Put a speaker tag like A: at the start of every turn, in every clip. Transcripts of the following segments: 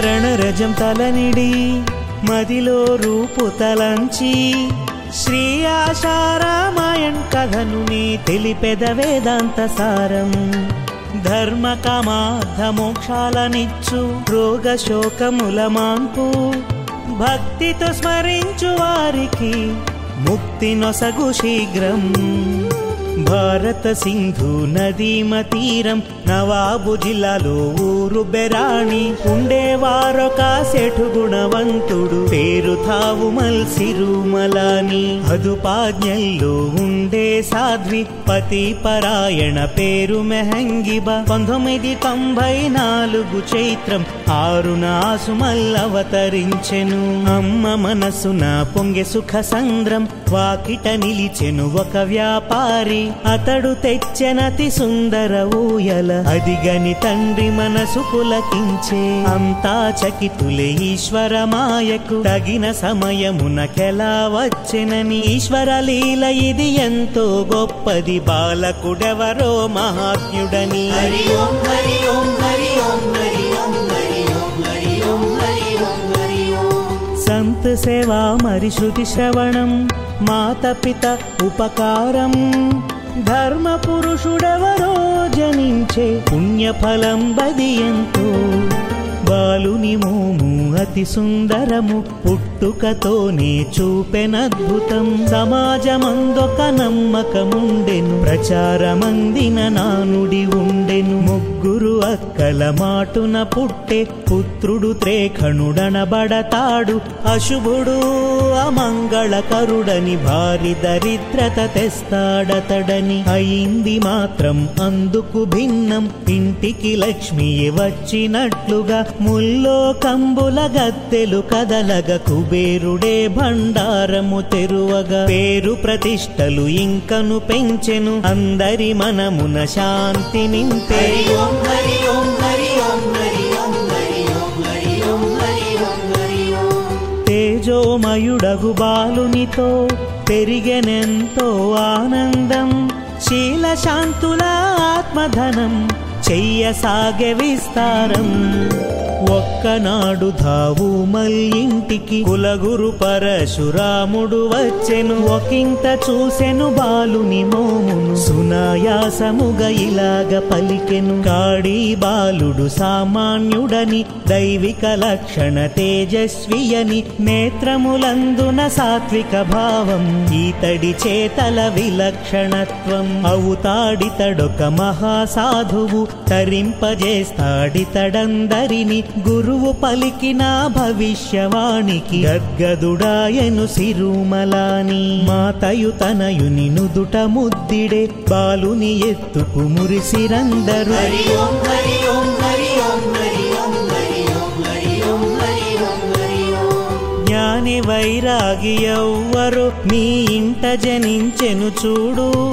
A: రణరజం తలనిడి మదిలో రూపు తలంచి శ్రీ ఆశారామాయణ్ కథను నీ తెలిపెద వేదాంత సారం. ధర్మ కమార్థ మోక్షాలనిచ్చు రోగ శోకముల మాన్పు భక్తితో స్మరించు వారికి ముక్తి నొసగు శీఘ్రం. భారత సింధు నదీమ తీరం నవాబు జిల్లాలో ఊరు బెరాణి. ఉండేవారొక సెఠు గుణవంతుడు పేరు తావు మల్సిరుమలాని అదుపాజ్ఞల్లో ఉండే సాధ్వి పతి పరాయణ పేరు మెహంగిబ. పంతొమ్మిది తొంభై నాలుగు చైత్రం ఆరున నాసుమల్ అమ్మ మనసున పొంగె సుఖ సంద్రం వాకిట నిలిచెను ఒక వ్యాపారి. అతడు తెచ్చెనతి సుందర ఊయల అదిగని తండ్రి మనసు పులకించే. అంతా చకితులే ఈశ్వర మాయకు తగిన సమయమునకెలా వచ్చెనని. ఈశ్వర లీల ఇది ఎంతో గొప్పది బాలకుడెవరో మహాత్ముడని.
B: హరి ఓం హరి ఓం హరి ఓం హరి ఓం హరి ఓం హరి ఓం హరి ఓం హరి ఓం.
A: సంత్ సేవా మరి శృతి శ్రవణం మాత పిత ఉపకారం. ధర్మ పురుషుడెవరో జనించే పుణ్యఫలం బది ఎంతో బాలుని మోము అతి సుందరము పుట్టుకతోనే చూపెనద్భుతం సమాజమందొక నమ్మకముండెను ప్రచారమందిన నానుడి ఉండెను. ముగ్గురు అక్కల మాటున పుట్టే పుత్రుడు త్రేఖణుడనబడతాడు. అశుభుడు అమంగళకరుడని భారీ దరిద్రత తెస్తాడతడని. అయింది మాత్రం అందుకు భిన్నం ఇంటికి లక్ష్మి వచ్చినట్లుగా ముల్లో కంబుల గత్తెలు కదలగ కుబేరుడే భండారము తెరువగా. పేరు ప్రతిష్టలు ఇంకను పెంచెను అందరి మనమున శాంతి తేజోమయుడగు బాలునితో పెరిగెనెంతో ఆనందం. శీల శాంతుల ఆత్మధనం చెయ్య విస్తారం. ఒక్కనాడు ధావు మల్లింటికి కులగురు పరశురాముడు వచ్చెను. ఒకింత చూసెను బాలుని మోమును. సునాయాసముగ ఇలాగ పలికెను. కాడి బాలుడు సామాన్యుడని దైవిక లక్షణ తేజస్వియని నేత్రములందున సాత్విక భావం ఈతడి చేతల విలక్షణత్వం. అవుతాడితడొక మహాసాధువు తరింపజేస్తాడితడందరిని గురువు పలికిన భవిష్యవాణికి. గద్గదుడాయను సిరుమలాని. మాతయు తనయుని నుదుట ముద్దిడే. బాలుని ఎత్తుకు మురిసిరందరు.
B: హరి ఓం హరి ఓం హరి ఓం హరి ఓం హరి ఓం హరి ఓం హరి ఓం హరి ఓం.
A: జ్ఞాని వైరాగి ఎవ్వరు మీ ఇంట జనించెను చూడు.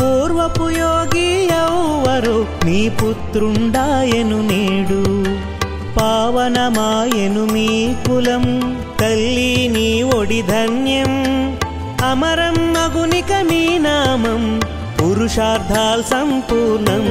A: పూర్వపు యోగి ఎవ్వరు మీ పుత్రుండాయను నేడు. పావనమాయను మీ కులం తల్లి నీ ఒడి ధన్యం. అమరం మగునిక మీ నామం పురుషార్థాల్ సంపూర్ణం.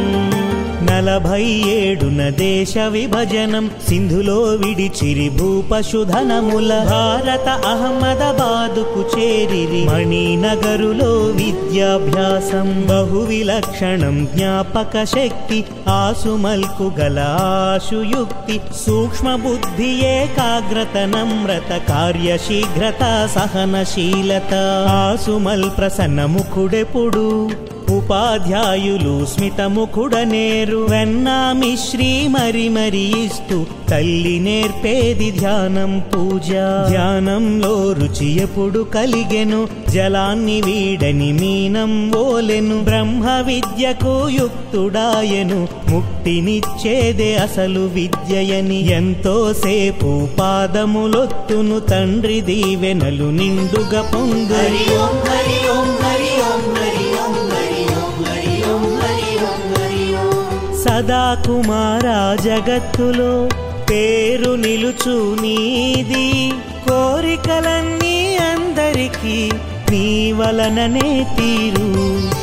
A: నలభై ఏడున దేశ విభజనం సింధులో విడిచిరి భూపశుధనముల భారత అహ్మదాబాదుకు చేరిరి మణినగరులో విద్యాభ్యాసం. బహు విలక్షణం జ్ఞాపక శక్తి ఆసుమల్కు గల ఆశుయుక్తి. సూక్ష్మ బుద్ధి ఏకాగ్రత నమ్రత కార్యశీఘ్రత సహనశీలత. ఆసుమల్ ప్రసన్నముఖుడెప్పుడు? ఉపాధ్యాయులు స్మితముఖుడనేరు. వెన్నామి శ్రీ మరి మరి ఇస్తూ తల్లి నేర్పేది ధ్యానం పూజ. ధ్యానంలో రుచి ఎప్పుడు కలిగెను. జలాన్ని వీడని మీనం ఓలెను. బ్రహ్మ విద్యకు యుక్తుడాయను. ముక్తినిచ్చేదే అసలు విద్యయని. ఎంతో సేపు పాదములొత్తును తండ్రి దీవెనలు నిండుగా
B: పొంగరి ఓం హరి ఓం.
A: సదా కుమారా జగత్తులో పేరు నిలుచు నీది. కోరికలన్నీ అందరికీ నీ వలననే తీరు.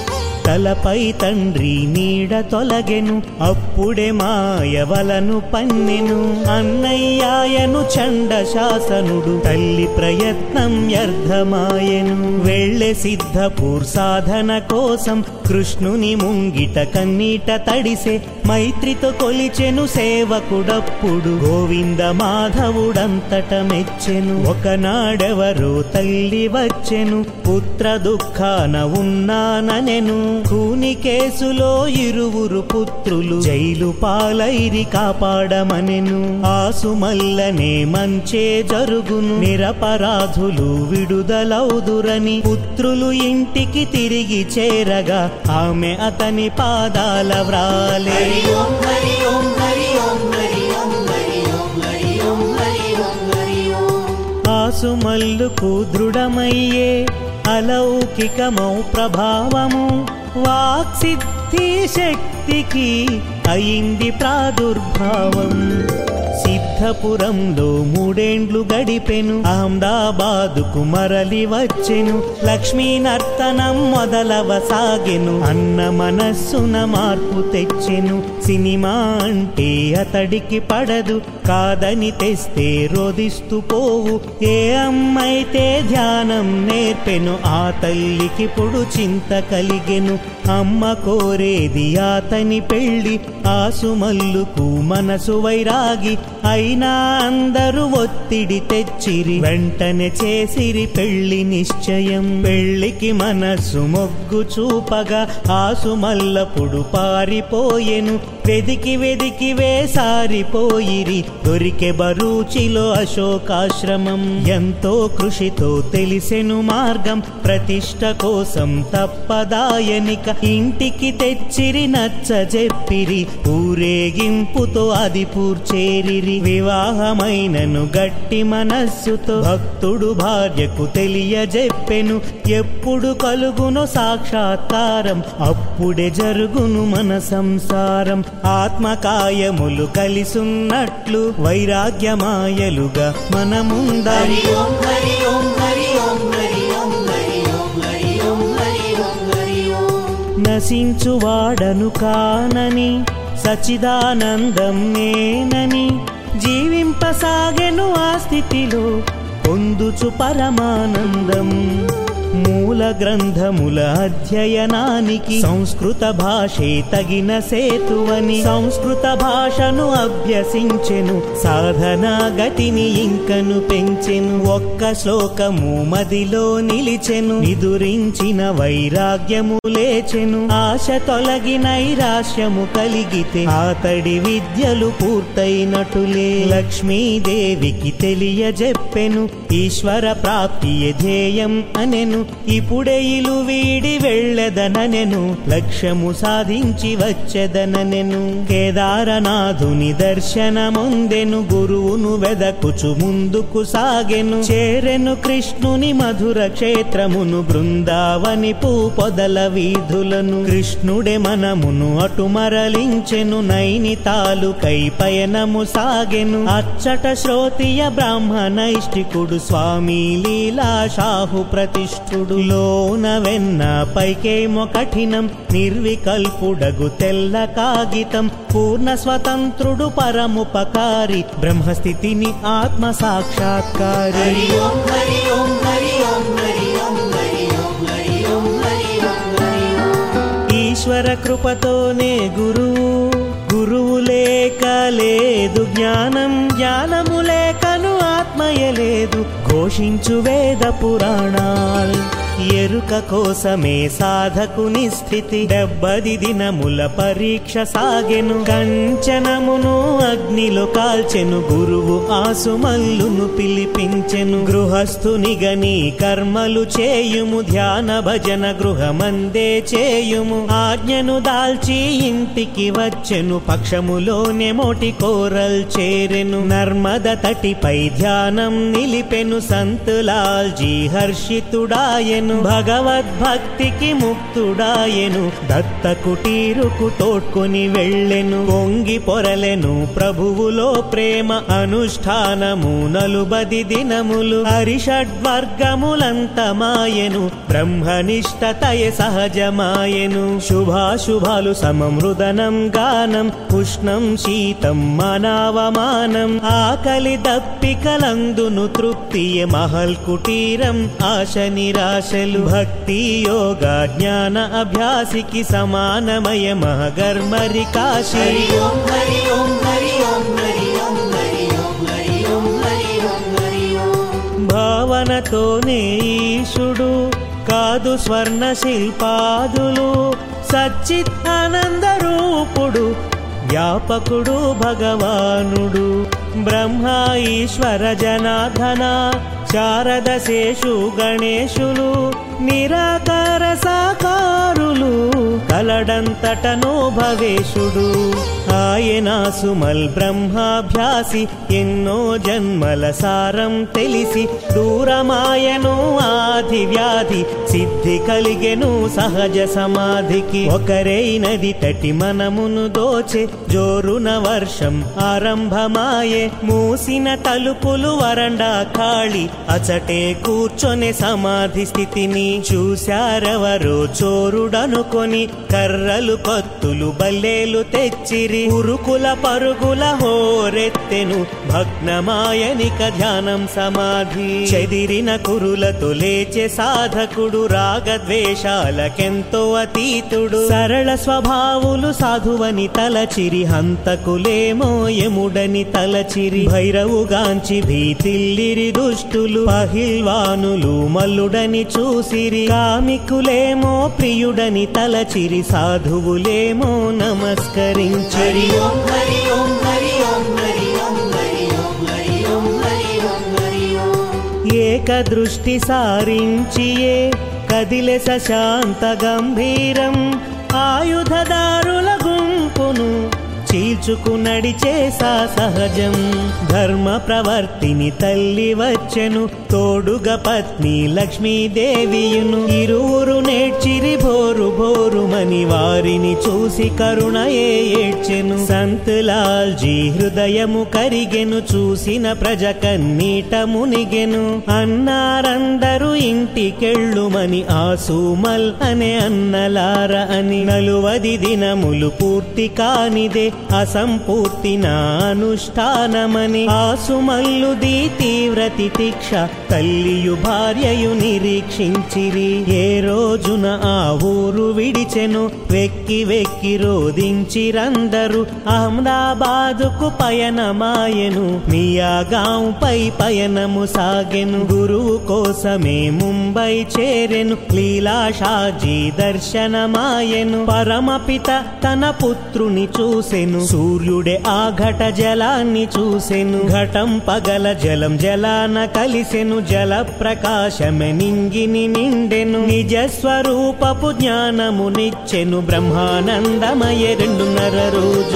A: తలపై తండ్రి నీడ తొలగెను అప్పుడే మాయవలను పన్నెను. అన్నయ్యాయను చండ శాసనుడు తల్లి ప్రయత్నం వ్యర్థమాయెను. వెళ్ళే సిద్ధపూర్ సాధన కోసం కృష్ణుని ముంగిట కన్నీట తడిసే మైత్రితో కొలిచెను సేవకుడప్పుడు. గోవింద మాధవుడంతట మెచ్చెను ఒకనాడెవరో తల్లి వచ్చెను. పుత్ర దుఃఖాన ఉన్నాననెను. శంఖుని కేసులో ఇరువురు పుత్రులు జైలు పాలైరి కాపాడమనెను. ఆసుమల్లనే మంచే జరుగును. నిరపరాధులు విడుదలౌదురని పుత్రులు ఇంటికి తిరిగి చేరగా ఆమె అతని పాదాల వ్రాలే. ఆసుమల్లుకు దృఢమయ్యే అలౌకికమౌ ప్రభావము. వాక్సిద్ధి శక్తికి అయింది ప్రాదుర్భావం. సిద్ధపురంలో మూడేండ్లు గడిపెను. అహ్మదాబాదుకు మరలి వచ్చెను. లక్ష్మీ నర్తనం మొదలవసాగెను. అన్న మనస్సున మార్పు తెచ్చెను. సినిమా అంటే అతడికి పడదు. కాదని తెస్తే రోధిస్తూ పోవు. ఏ అమ్మైతే ధ్యానం నేర్పెను. ఆ తల్లికి పొడు చింత కలిగెను. అమ్మ కోరేది అతని పెళ్ళి ఆసుమల్లుకు మనసు వైరాగి. అయినా అందరూ ఒత్తిడి తెచ్చిరి వెంటనే చేసిరి పెళ్ళి నిశ్చయం. పెళ్ళికి మనస్సు మొగ్గు చూపగా ఆసుమల్లపుడు పారిపోయెను. వెదికి వెదికి వేసారిపోయిరి దొరికే బరూచిలో అశోకాశ్రమం. ఎంతో కృషితో తెలిసెను మార్గం. ప్రతిష్ట కోసం తప్పదాయనిక ఇంటికి తెచ్చిరి నచ్చ చెప్పిరి ఊరేగింపుతో అది పూర్చేరిరి. వివాహమైనను గట్టి మనస్సుతో భక్తుడు భార్యకు తెలియజెప్పెను. ఎప్పుడు కలుగును సాక్షాత్కారం. అప్పుడే జరుగును మన సంసారం. ఆత్మకాయములు కలిసున్నట్లు వైరాగ్యమాయలుగా మనముందరి.
B: నశించు వాడను
A: నశించువాడను కానని సచిదానందం నేనని జీవింపసాగెను ఆ స్థితిలో పొందుచు పరమానందం. మూల గ్రంథముల అధ్యయనానికి సంస్కృత భాషే తగిన సేతువని సంస్కృత భాషను అభ్యసించెను సాధనా గతిని ఇంకను పెంచెను ఒక్క శ్లోకము మదిలో నిలిచెను నిదురించిన వైరాగ్యము లేచెను ఆశ తొలగి నైరాశ్యము కలిగితే ఆతడి విద్యలు పూర్తయినటులే. లక్ష్మీదేవికి తెలియజెప్పెను ఈశ్వర ప్రాప్తి ధ్యేయం అనెను. ఇప్పుడే ఇలు వీడి వెళ్ళెదననెను. లక్ష్యము సాధించి వచ్చెదననెను. కేదారనాథుని దర్శనముందెను. గురువును వెదకుచు ముందుకు సాగెను. చేరెను కృష్ణుని మధుర క్షేత్రమును. బృందావని పూ పొదల వీధులను. కృష్ణుడే మనమును అటు మరలించెను. నైనితాలుకై పయనము సాగెను. అచ్చట శ్రోతియ బ్రాహ్మణైష్టికుడు స్వామి లీలా షాహు కాచుడులోన వెన్న పైకేమో కఠినం నిర్వికల్పుడగు తెల్ల కాగితం. పూర్ణ స్వతంత్రుడు పరముపకారి బ్రహ్మస్థితిని ఆత్మ సాక్షాత్కారి. ఈశ్వర కృపతోనే గురువు గురువు లేక లేదు జ్ఞానం జ్ఞానము లేకను ఆత్మయలేదు ఘోషించు వేద పురాణాల్. ఎరుక కోసమే సాధకుని స్థితి. డెబ్బది దినముల పరీక్ష సాగెను. కంచనమును అగ్నిలో కాల్చెను. గురువు ఆసుమల్లును పిలిపించెను. గృహస్థునిగని కర్మలు చేయుము. ధ్యాన భజన గృహమందే చేయుము. ఆజ్ఞను దాల్చి ఇంటికి వచ్చెను. పక్షములోనే మోటి కోరల్ చేరెను. నర్మద తటిపై ధ్యానం నిలిపెను. సంతులాల్జీ హర్షితుడాయెను భగవద్భక్తికి ముక్తుడాయెను దత్త కుటీరుకు తోడ్కొని వెళ్ళెను పొంగి పొరలెను ప్రభువులో ప్రేమ అనుష్ఠానము నలుబది దినములు హరిషడ్వర్గములంతమాయెను బ్రహ్మనిష్టతయ సహజమాయెను శుభాశుభాలు సమమృదనం గానం ఉష్ణం శీతం మానవమానం ఆకలి దప్పికలందును దివ్య మహల్ కుటీరం ఆశ నిరాశలు భక్తి యోగా జ్ఞాన అభ్యాసికి సమానమయ మహగర్మరి కాశీ భావనతోనే ఈశుడు కాదు స్వర్ణ శిల్పాదులు సచ్చిత్ ఆనంద రూపుడు వ్యాపకుడు భగవానుడు బ్రహ్మ ఈశ్వర జనార్దన శారద శేషు గణేశులు నిరాకార సాకారులు కలడంతటను భవేశుడు. ఆయన సుమల్ బ్రహ్మాభ్యాసి ఎన్నో జన్మల సారం తెలిసి దూరమాయను ఆది వ్యాధి సిద్ధి కలిగెను సహజ సమాధికి. ఒకరైనది తటి మనమును దోచె జోరున వర్షం ఆరంభమాయే మూసిన తలుపులు వరండా ఖాళీ అచటే కూర్చొని సమాధి స్థితిని చూశారెవరో చోరుడనుకొని కర్రలు కత్తులు బల్లేలు తెచ్చిరి ఉరుకుల పరుగుల హోరెత్తెను భగ్నమాయనిక ధ్యానం సమాధి. చెదిరిన కురులతో లేచే సాధకుడు రాగద్వేషాలకెంతో అతీతుడు. సరళ స్వభావులు సాధువని తలచిరి హంతకులేమో యముడని తలచిరి. భైరవుగాంచి భీతిల్లిరి దుష్టులు అహిల్వానులు మల్లుడని చూసిరి. కామికులేమో ప్రియుడని తలచిరి సాధువులేమో నమస్కరించే
B: హరి ఓం హరి ఓం హరి ఓం హరి ఓం హరి ఓం హరి ఓం హరి ఓం హరి ఓం.
A: సారించియే కదిలె సశాంత గంభీరం ఆయుధదారుల చీల్చుకు నడిచే సా సహజం. ధర్మ ప్రవర్తిని తల్లి వచ్చెను. తోడుగా పత్ని లక్ష్మీదేవియును. ఇరువురు నేర్చిరి భోరు భోరుమని వారిని చూసి కరుణయే ఏడ్చెను. సంతులాల్జీ హృదయము కరిగెను. చూసిన ప్రజ కన్నీట మునిగెను. అన్నారందరూ ఇంటికెళ్ళుమని ఆసుమల్ అనే అన్నలార అని. నలువది దినములు పూర్తి కానిదే. అసంపూర్తి నా అనుష్ఠానమని ఆసుమల్లుది తీవ్రతి తిక్ష తల్లియు భార్యయు నిరీక్షించిరి. ఏ రోజున ఆ ఊరు విడిచెను వెక్కి వెక్కి రోధించిరందరు. అహ్మదాబాదుకు పయనమాయెను మియాగాంపై పయనము సాగెను. గురువు కోసమే ముంబై చేరెను లీలాషాజీ దర్శనమాయెను. పరమపిత తన పుత్రుని చూసెను చూసెను. సూర్యుడే ఆ ఘట జలాన్ని చూసెను. ఘటం పగల జలం జలాన కలిసెను. జల ప్రకాశమే నింగిని నిండెను. నిజ స్వరూపపు జ్ఞానము నిచ్చెను. బ్రహ్మానందమయ రెండున్నర రోజు.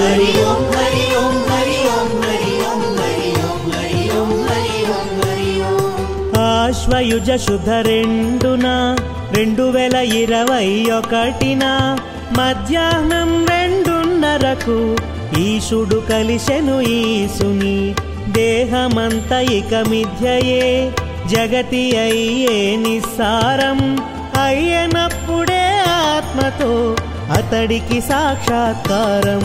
A: ఆశ్వయుజ శుద్ధ రెండున? రెండు వేల ఇరవై ఒకటిన? మధ్యాహ్నం వరకు ఈశుడు కలిశెను ఈసుని దేహమంత ఇక మిథ్యయే జగతి అయ్యే నిస్సారం. అయ్యనప్పుడే ఆత్మతో అతడికి సాక్షాత్కారం.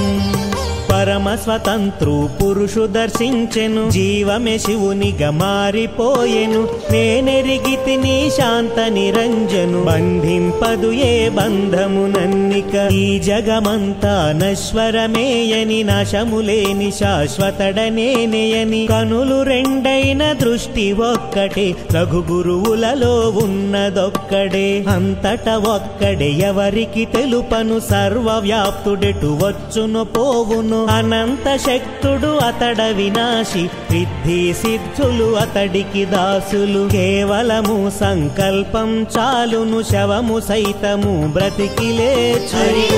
A: పరమ స్వతంత్రు పురుషు దర్శించెను. జీవమే శివునిగా మారిపోయెను. నేనెరిగితిని శాంత నిరంజను. బంధింపదు ఏ బంధము నన్నిక. ఈ జగమంతా నశ్వరమేయని నాశములేని శాశ్వతడనేనేయని. కనులు రెండైన దృష్టి ఒక్కటే. రఘు గురువులలో ఉన్నదొక్కడే. అంతట ఒక్కడే. ఎవరికి తెలుపను? సర్వవ్యాప్తుడెటు వచ్చును పోవును. అనంత శక్తుడు అతడ వినాశి విద్ధి సిద్ధులు అతడికి దాసులు. కేవలము సంకల్పం చాలును శవము సైతము బ్రతికి లేచు.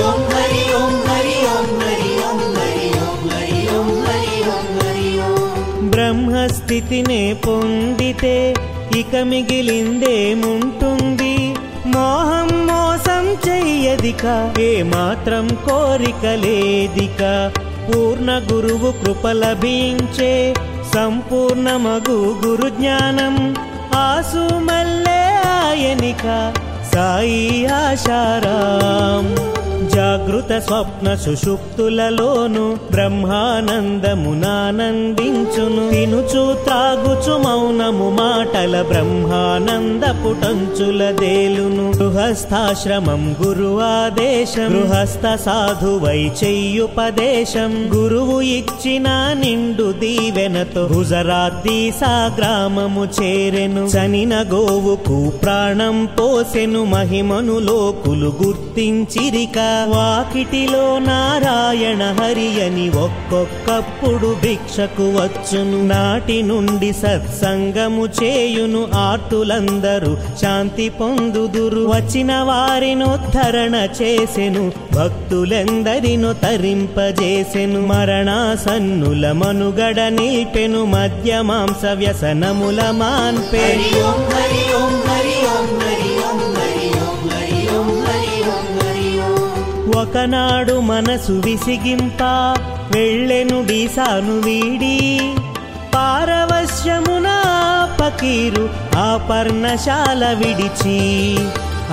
A: బ్రహ్మస్థితినే పొందితే ఇక మిగిలిందేముంటుంది మోహం మోసం చెయ్యదిక ఏ మాత్రం కోరిక లేదిక. పూర్ణ గురువు కృప లభించే సంపూర్ణమగు గురు జ్ఞానం. ఆసు మల్లె ఆయనిక సాయి ఆశారాం. జాగృత స్వప్న సుషుప్తులలోను బ్రహ్మానందమునానందించును. తినుచు త్రాగుచు మౌనము మాటల బ్రహ్మానంద పుటంచుల దేలును. గృహస్థాశ్రమం గురు ఆదేశం గృహస్థ సాధువై చెయ్యుపదేశం. గురువు ఇచ్చిన నిండు దీవెనతో గుజరాతీ గ్రామము చేరెను. చనిన గోవుకు ప్రాణం పోసెను మహిమను లోకులు గుర్తించిరిక వాకిటిలో నారాయణ హరి అని ఒక్కొక్కప్పుడు భిక్షకు వచ్చును. నాటి నుండి సత్సంగము చేయును ఆర్తులందరూ. శాంతి పొందుదురు. వచ్చిన వారినోద్ధరణ చేసెను. భక్తులెందరినో తరింపజేసెను. మరణాసన్నుల మనుగడ నిల్పెను. మద్య మాంస వ్యసనముల మాన్పే.
B: హరి ఓం హరి ఓం
A: ఒకనాడు మనసు విసిగింప వెళ్ళెను డీసాను వీడి. పారవశ్యమునా పకీరు ఆ పర్ణశాల విడిచి.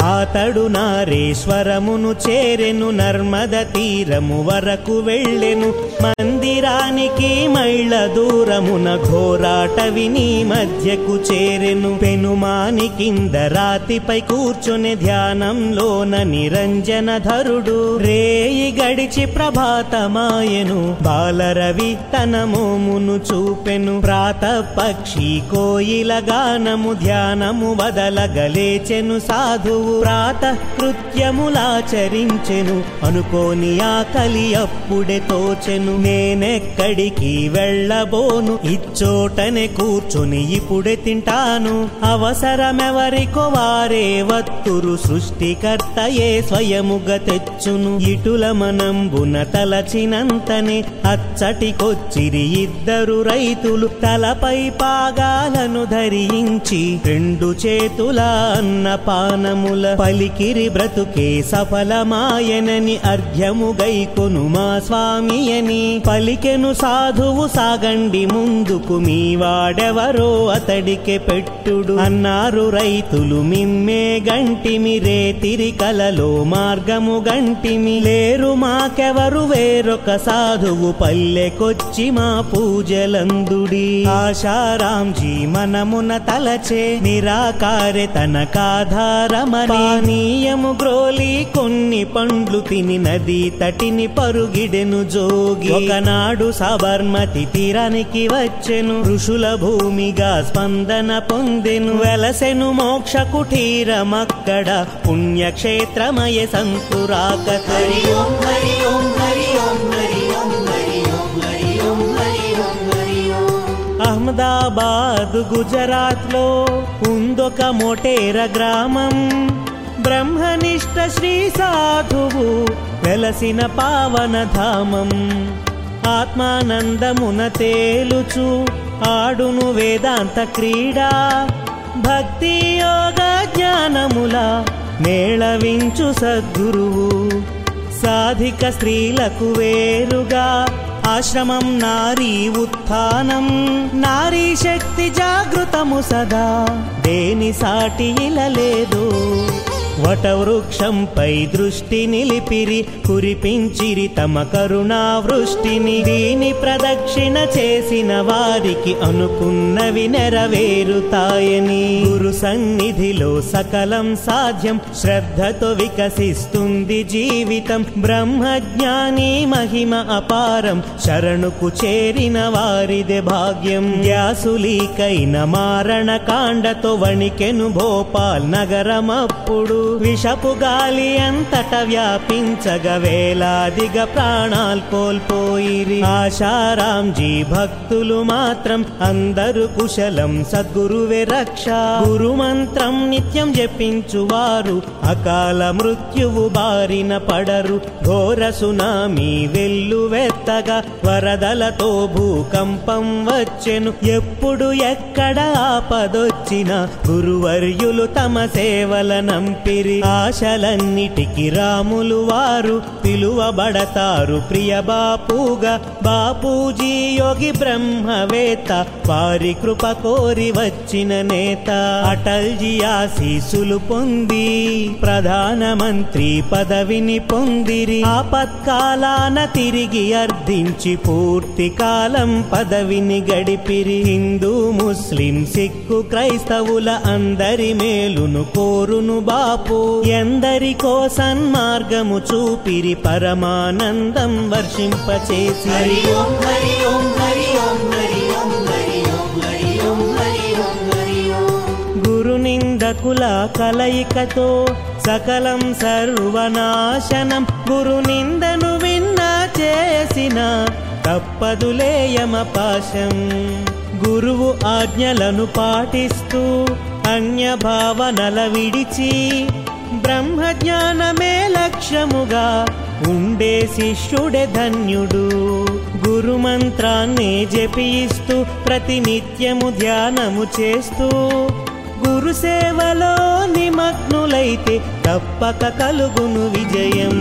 A: ఆతడు నారేశ్వరమును చేరెను నర్మద తీరము వరకు వెళ్ళెను. మందిరానికి మైళ్ళ దూరమున ఘోరాటవిని మధ్యకు చేరెను. పెనుమాని కింద రాతిపై కూర్చుని ధ్యానంలోన నిరంజన ధరుడు. రేయి గడిచి ప్రభాతమాయెను. బాలరవి తన మోమును చూపెను. ప్రాత పక్షి కోయిల గానము ధ్యానము వదలగలేచెను. సాధువు ప్రాతకృత్యములాచరించెను అనుకోని అనుకోని ఆకలి అప్పుడే తోచెను. నేనెక్కడికి వెళ్ళబోను? ఇచ్చోటనే కూర్చొని ఇప్పుడే తింటాను. అవసరమెవరికో వారే వత్తురు. సృష్టికర్తయే స్వయముగా తెచ్చును. ఇటుల మనంబున తలచినంతనే అచ్చటికొచ్చిరి ఇద్దరు రైతులు. తలపై పాగాలను ధరించి రెండు చేతుల అన్నపానముల పలికిరి బ్రతుకే సఫలమాయనని అర్ఘ్యము గైకొను మా స్వామి అని పలికెను సాధువు సాగండి ముందుకు మీ వాడెవరో అతడికే పెట్టుడు. అన్నారు రైతులు మిమ్మే గంటిమి రేతిరి కలలో మార్గము గంటిమి. లేరు మాకెవరు వేరొక సాధువు పల్లెకొచ్చి మా పూజలందుడి. ఆశారాంజీ మనమున తలచే నిరాకారె తనకాధారమని పానీయము. గ్రోలి కొన్ని పండ్లు తిని నది తటిని పరుగిడెను జోగి. ఒకనాడు సబర్మతి తీరానికి వచ్చెను. ఋషుల భూమిగా స్పందన పొందెను. వెలసెను మోక్ష కుటీరమక్కడ పుణ్యక్షేత్రమయ సంతురాక
B: హరి ఓం హరి ఓం హరి ఓం.
A: అహ్మదాబాద్ గుజరాత్లో ఉందొక మొటేర గ్రామం. బ్రహ్మనిష్ట శ్రీ సాధువు వెలసిన పావన ధామం. ఆత్మానందమున తేలుచు ఆడును వేదాంత క్రీడా. భక్తి యోగ జ్ఞానముల మేళవించు సద్గురువు. సాధిక స్త్రీలకు వేరుగా ఆశ్రమం నారీ ఉత్థానం. నారీ శక్తి జాగృతము సదా. దేని సాటి ఇలలేదు. వటవృక్షంపై దృష్టి నిలిపిరి కురిపించిరి తమ కరుణా వృష్టిని దీని ప్రదక్షిణ చేసిన వారికి అనుకున్నవి నెరవేరుతాయని. గురు సన్నిధిలో సకలం సాధ్యం శ్రద్ధతో వికసిస్తుంది జీవితం. బ్రహ్మజ్ఞాని మహిమ అపారం శరణుకు చేరిన వారిదే భాగ్యం. వ్యాసులీకైన మారణ కాండతో వణికెను భోపాల్ నగరమప్పుడు. విషపు గాలి అంతట వ్యాపించగ వేలాదిగా ప్రాణాలు కోల్పోయిరి. ఆశారాంజీ భక్తులు మాత్రం అందరు కుశలం సద్గురువే రక్ష. గురుమంత్రం నిత్యం జపించువారు అకాల మృత్యువు బారిన పడరు. ఘోర సునామీ వెల్లువెత్తగా వరదలతో భూకంపం వచ్చెను. ఎప్పుడు ఎక్కడ ఆపదొచ్చు కాచిన గురువర్యులు తమ సేవల నంపిరి. ఆశలన్నిటికి రాములు వారు పిలువబడతారు. ప్రియ బాపుగా బాపూజీ యోగి బ్రహ్మవేత్త వారి కృప కోరి వచ్చిన నేత. అటల్జీ ఆశీసులు పొంది ప్రధానమంత్రి పదవిని పొందిరి. ఆపత్కాలాన తిరిగి అర్థించి పూర్తి కాలం పదవిని గడిపిరి. హిందూ ముస్లిం సిక్కు క్రైస్తవుల అందరి మేలును కోరును బాపు. ఎందరికో సన్మార్గము చూపిరి పరమానందం వర్షింపచేసి.
B: హరి ఓం హరి ఓం హరి ఓం హరి ఓం హరి ఓం హరి ఓం హరి ఓం హరి ఓం
A: గురు నిందకుల కలయికతో సకలం సర్వనాశనం. గురు నిందను విన్నా చేసిన తప్పదులేయమ పాశం గురువు ఆజ్ఞలను పాటిస్తూ అన్య భావనల విడిచి బ్రహ్మజ్ఞానమే లక్ష్యముగా ఉండే శిష్యుడే ధన్యుడు. గురుమంత్రాన్నే జపిస్తూ ప్రతినిత్యము ధ్యానము చేస్తూ గురు సేవలో నిమగ్నులైతే తప్పక కలుగును విజయం.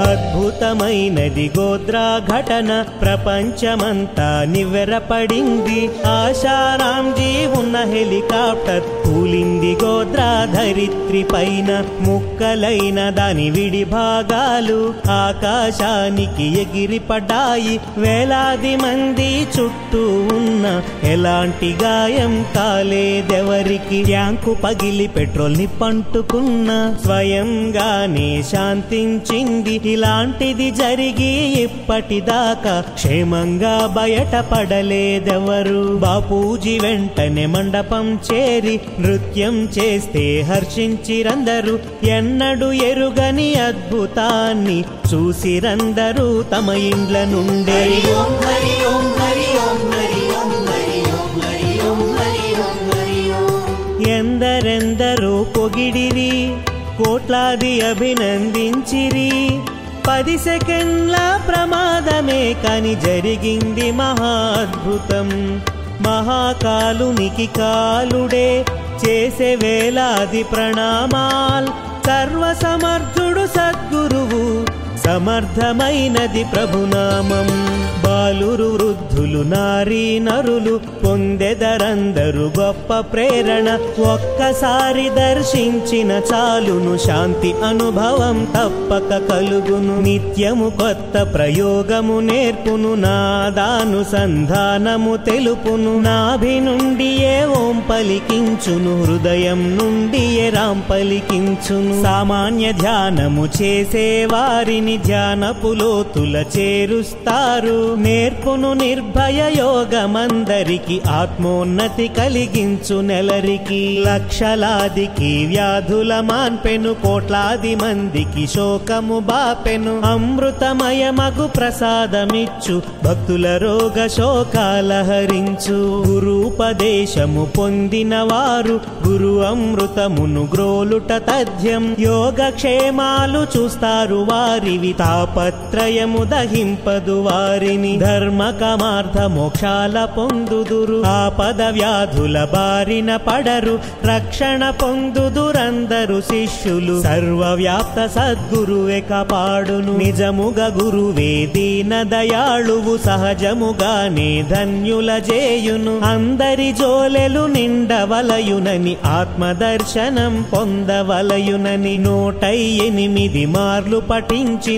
A: అద్భుతమైనది గోద్రా ఘటన ప్రపంచమంతా నివ్వెరపడింది. ఆశారాంజీ ఉన్న హెలికాప్టర్ కూలింది గోద్రాధరిత్రి పైన ముక్కలైన దాని విడి భాగాలు ఆకాశానికి ఎగిరిపడ్డాయి. వేలాది మంది చుట్టూ ఉన్న ఎలాంటి గాయం కాలేదెవరికి? ట్యాంకు పగిలి పెట్రోల్ని పంటుకున్న స్వయంగానే శాంతించింది. ఇలాంటిది జరిగి ఇప్పటిదాకా క్షేమంగా బయటపడలేదెవరు? బాపూజీ వెంటనే మండపం చేరి నృత్యం చేస్తే హర్షించిరందరు ఎన్నడు ఎరుగని అద్భుతాన్ని చూసిరందరు తమ ఇండ్ల నుండే. ఎందరెందరో పొగిడిరి కోట్లాది అభినందించిరి. పది సెకండ్ల ప్రమాదమే కాని జరిగింది మహాద్భుతం. మహాకాలునికి కాలుడే చేసే వేలాది ప్రణామాల్ సర్వసమర్థుడు సద్గురువు. సమర్థమైనది ప్రభునామం. బాలురు వృద్ధులు నారీ నరులు పొందెదరందరు గొప్ప ప్రేరణ. ఒక్కసారి దర్శించిన చాలును శాంతి అనుభవం తప్పక కలుగును. నిత్యము కొత్త ప్రయోగము నేర్పును నాదానుసంధానము తెలుపును. నాభి నుండి ఏ ఓం పలికించును హృదయం నుండి ఏ రాం పలికించును. సామాన్య ధ్యానము చేసే వారిని ధ్యానపులోతుల చేరుస్తారు. నేర్పును నిర్భయ యోగమందరికి ఆత్మోన్నతి కలిగించు నెలరికి. లక్షలాదికి వ్యాధుల మాన్పెను కోట్లాది మందికి శోకము బాపెను. అమృతమయమగు ప్రసాదమిచ్చు భక్తుల రోగ శోకాల హరించు. గురూపదేశము పొందిన వారు గురు అమృతమును గ్రోలుట తథ్యం. యోగక్షేమాలు చూస్తారు వారివి. తాపత్రయము దహింపదు వారిని. ధర్మ కమార్థ మోక్షాల పొందుదురు. ఆపద వ్యాధుల బారిన పడరు. రక్షణ పొందుదురందరు శిష్యులు. సర్వవ్యాప్త సద్గురువే కాపాడును. నిజముగా గురువే దీన దయాళువు. సహజముగానే ధన్యుల జేయును. అందరి జోలెలు నిండవలయునని ఆత్మదర్శనం పొందవలయునని నూట ఎనిమిది మార్లు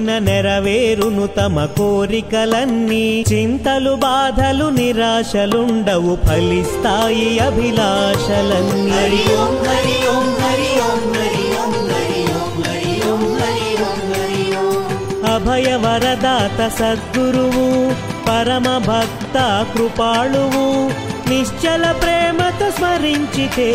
A: పఠించిన నెరవేరును తమ కోరికలన్నీ. చింతలు బాధలు నిరాశలుండవు ఫలిస్తాయి అభిలాషలన్నీ.
B: హరి ఓం హరి ఓం హరి ఓం హరి ఓం హరి ఓం హరి ఓం హరి ఓం హరి ఓం
A: అభయ వరదాత సద్గురువు పరమ భక్త కృపాళువు నిశ్చల ప్రేమతో స్మరించితే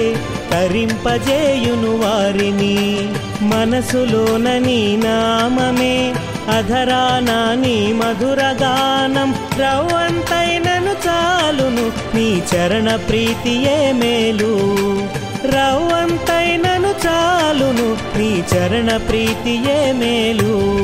A: తరింపజేయును వారిని. మనసులోన నీ నామమే అధరానా నీ మధురగానం రవ్వంతైనను చాలును నీ చరణ ప్రీతియే మేలు. రవ్వంతైనను చాలును నీ చరణ ప్రీతియే మేలు.